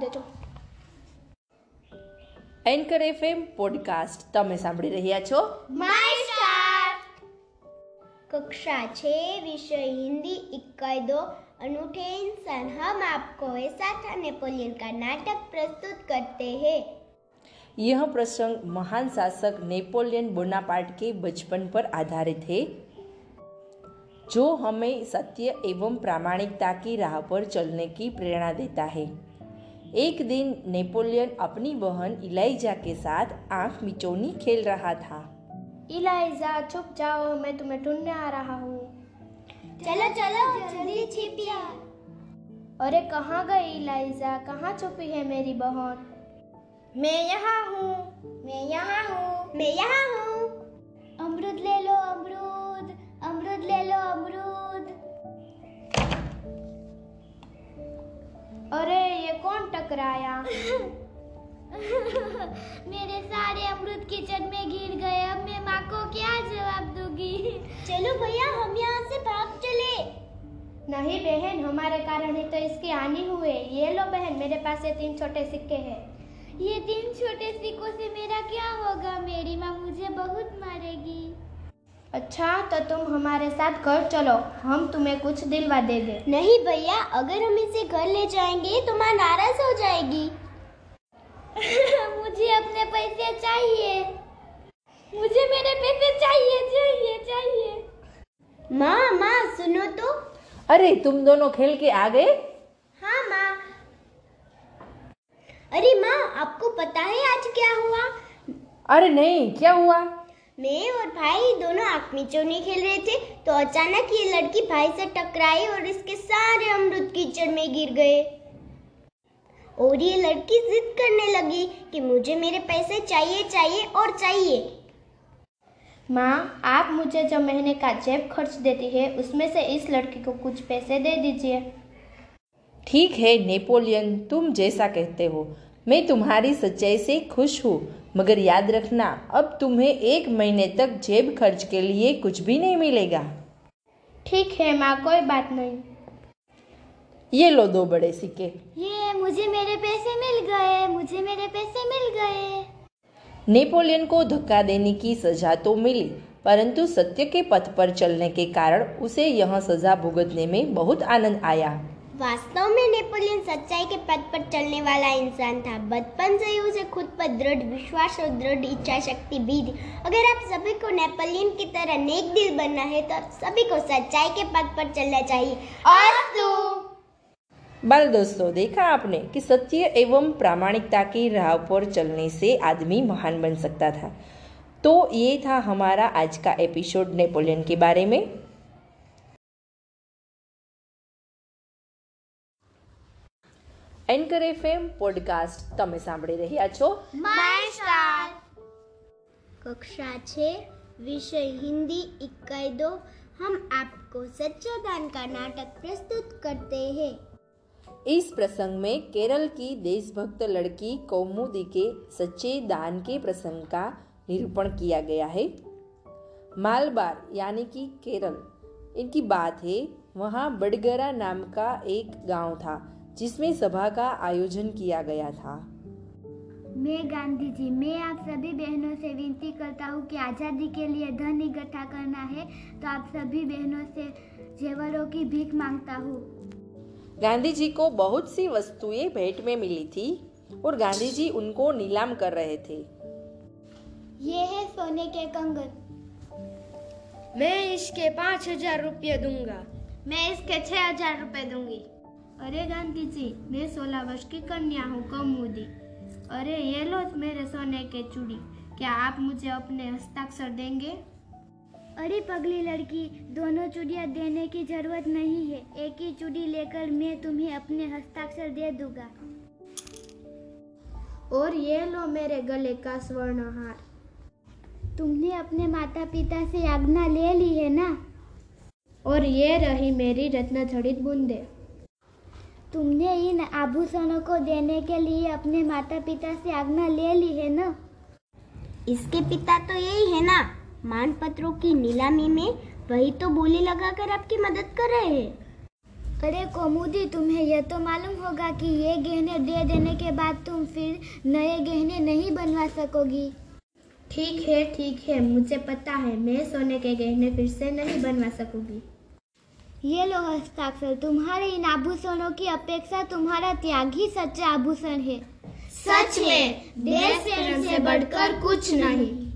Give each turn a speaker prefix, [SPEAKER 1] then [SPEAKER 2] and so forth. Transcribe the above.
[SPEAKER 1] દેજો
[SPEAKER 2] anchor FM podcast તમે સાંભળી રહ્યા છો
[SPEAKER 3] माय स्टार कक्षा छः विषय हिंदी इक्का दो अनूठे इंसान हम आपको ऐसा था नेपोलियन का नाटक प्रस्तुत करते हैं
[SPEAKER 2] यह प्रसंग महान शासक नेपोलियन बोनापार्ट के बचपन पर आधारित है जो हमें सत्य एवं प्रामाणिकता की राह पर चलने की प्रेरणा देता है एक दिन नेपोलियन अपनी बहन इलाइजा के साथ आँख मिचौनी खेल रहा था।
[SPEAKER 1] इलाइजा, चुप जाओ, मैं तुम्हें ढूँढने आ रहा हूँ।
[SPEAKER 3] चलो चलो, जल्दी छिपिया
[SPEAKER 1] अरे कहाँ गई इलाइजा? कहाँ छुपी है मेरी बहन?
[SPEAKER 3] मैं यहाँ हूँ, मैं यहाँ हूँ, मैं यहाँ हूँ।
[SPEAKER 1] टकराया
[SPEAKER 3] मेरे सारे अमरूद किचन में गिर गए। अब मैं माँ को क्या जवाब दूँगी? चलो भैया हम यहाँ से भाग चले।
[SPEAKER 1] नहीं बहन हमारे कारण ही तो इसकी हानि हुए। ये लो बहन मेरे पास ये तीन छोटे सिक्के हैं।
[SPEAKER 3] ये तीन छोटे सिक्कों से मेरा क्या होगा? मेरी माँ मुझे बहुत मारेगी।
[SPEAKER 1] अच्छा तो तुम हमारे साथ घर चलो। हम तुम्हें कुछ दिलवा दे दे।
[SPEAKER 3] नहीं भैया अगर हम इसे घर ले जाएँगे तो माँ नाराज़ हो जाएगी। मुझे अपने पैसे चाहिए। मुझे मेरे पैसे चाहिए चाहिए चाहिए। माँ माँ सुनो तो।
[SPEAKER 2] अरे तुम दोनों खेल के आ गए?
[SPEAKER 3] हाँ माँ। अरे माँ आपको पता है आज क्या हुआ?
[SPEAKER 2] अरे नहीं क्या हुआ?
[SPEAKER 3] मैं और भाई दोनों आँख मिचौनी खेल रहे थे तो अचानक ये लड़की भाई से टकराई और इसके सारे अमरूद कीचड़ में गिर गए। और ये लड़की जिद करने लगी कि मुझे मेरे पैसे चाहिए चाहिए और चाहिए।
[SPEAKER 1] माँ, आप मुझे जो महीने का जेब खर्च देती है, उसमें से इस लड़की को कुछ पैसे दे दीजिए।
[SPEAKER 2] ठीक है, नेपोलियन, तुम जैसा कहते हो। मैं तुम्हारी सच्चाई से खुश हूँ मगर याद रखना अब तुम्हें एक महीने तक जेब खर्च के लिए कुछ भी नहीं मिलेगा।
[SPEAKER 1] ठीक है माँ कोई बात नहीं।
[SPEAKER 2] ये लो दो बड़े सिक्के।
[SPEAKER 3] ये मुझे मेरे पैसे मिल गए मुझे मेरे पैसे मिल गए।
[SPEAKER 2] नेपोलियन को धक्का देने की सजा तो मिली परंतु सत्य के पथ पर चलने के कारण उसे यह सजा भुगतने में बहुत आनंद आया।
[SPEAKER 3] वास्तव में नेपोलियन सच्चाई के पद पर चलने वाला इंसान था। बचपन से ही उसे खुद पर दृढ़ विश्वास और दृढ़ इच्छा शक्ति भी थी अगर आप सभी को नेपोलियन की तरह नेक दिल बनना है तो आप सभी को सच्चाई के पद पर चलना चाहिए। अस्तु
[SPEAKER 2] बाल दोस्तों, देखा आपने कि सत्य एवं प्रामाणिकता की राह पर चलने से आदमी महान बन सकता था। तो ये था हमारा आज का एपिसोड नेपोलियन के बारे में। એન્કર એફએમ પોડકાસ્ટ તમે સાંભળી રહ્યા છો
[SPEAKER 3] माय स्टार कक्षा छः विषय हिंदी इक्का दो हम आपको सच्चा दान का नाटक प्रस्तुत करते हैं
[SPEAKER 2] इस प्रसंग में केरल की देशभक्त लड़की कौमुदी के सच्चे दान के प्रसंग का निरूपण किया गया है मालबार यानी कि केरल इनकी बात है वहाँ बडगरा नाम का एक गांव था जिसमें सभा का आयोजन किया गया था।
[SPEAKER 4] मैं गांधी जी मैं आप सभी बहनों से विनती करता हूँ कि आज़ादी के लिए धन इकट्ठा करना है तो आप सभी बहनों से जेवरों की भीख माँगता हूँ।
[SPEAKER 2] गांधी जी को बहुत सी वस्तुएँ भेंट में मिली थी और गांधी जी उनको नीलाम कर रहे थे।
[SPEAKER 4] ये है सोने के कंगन।
[SPEAKER 1] मैं इसके पाँच हज़ार रुपये दूँगा।
[SPEAKER 4] मैं इसके छह हज़ार रुपए दूँगी। अरे गांधी जी मैं सोलह वर्ष की कन्या हूँ कौमुदी। अरे ये लो मेरे सोने के चूड़ी। क्या आप मुझे अपने हस्ताक्षर देंगे? अरे पगली लड़की दोनों चूड़ियाँ देने की ज़रूरत नहीं है। एक ही चूड़ी लेकर मैं तुम्हें अपने हस्ताक्षर दे दूँगा।
[SPEAKER 1] और ये लो मेरे गले का स्वर्ण हार
[SPEAKER 4] तुमने अपने माता पिता से आज्ञा ले ली है ना?
[SPEAKER 1] और ये रही मेरी रत्न जड़ित बूंदे।
[SPEAKER 4] तुमने इन आभूषणों को देने के लिए अपने माता पिता से आज्ञा ले ली है ना?
[SPEAKER 3] इसके पिता तो यही है ना। मान पत्रों की नीलामी में वही तो बोली लगाकर आपकी मदद कर रहे हैं।
[SPEAKER 4] अरे कोमुदी तुम्हें यह तो मालूम होगा कि ये गहने दे देने के बाद तुम फिर नए गहने नहीं बनवा सकोगी।
[SPEAKER 1] ठीक है ठीक है मुझे पता है मैं सोने के गहने फिर से नहीं बनवा सकूँगी।
[SPEAKER 4] ये लो हस्ताक्षर, तुम्हारे इन आभूषणों की अपेक्षा तुम्हारा त्याग ही सच्चा आभूषण है।
[SPEAKER 1] सच में, देश प्रेम से बढ़कर कुछ नहीं।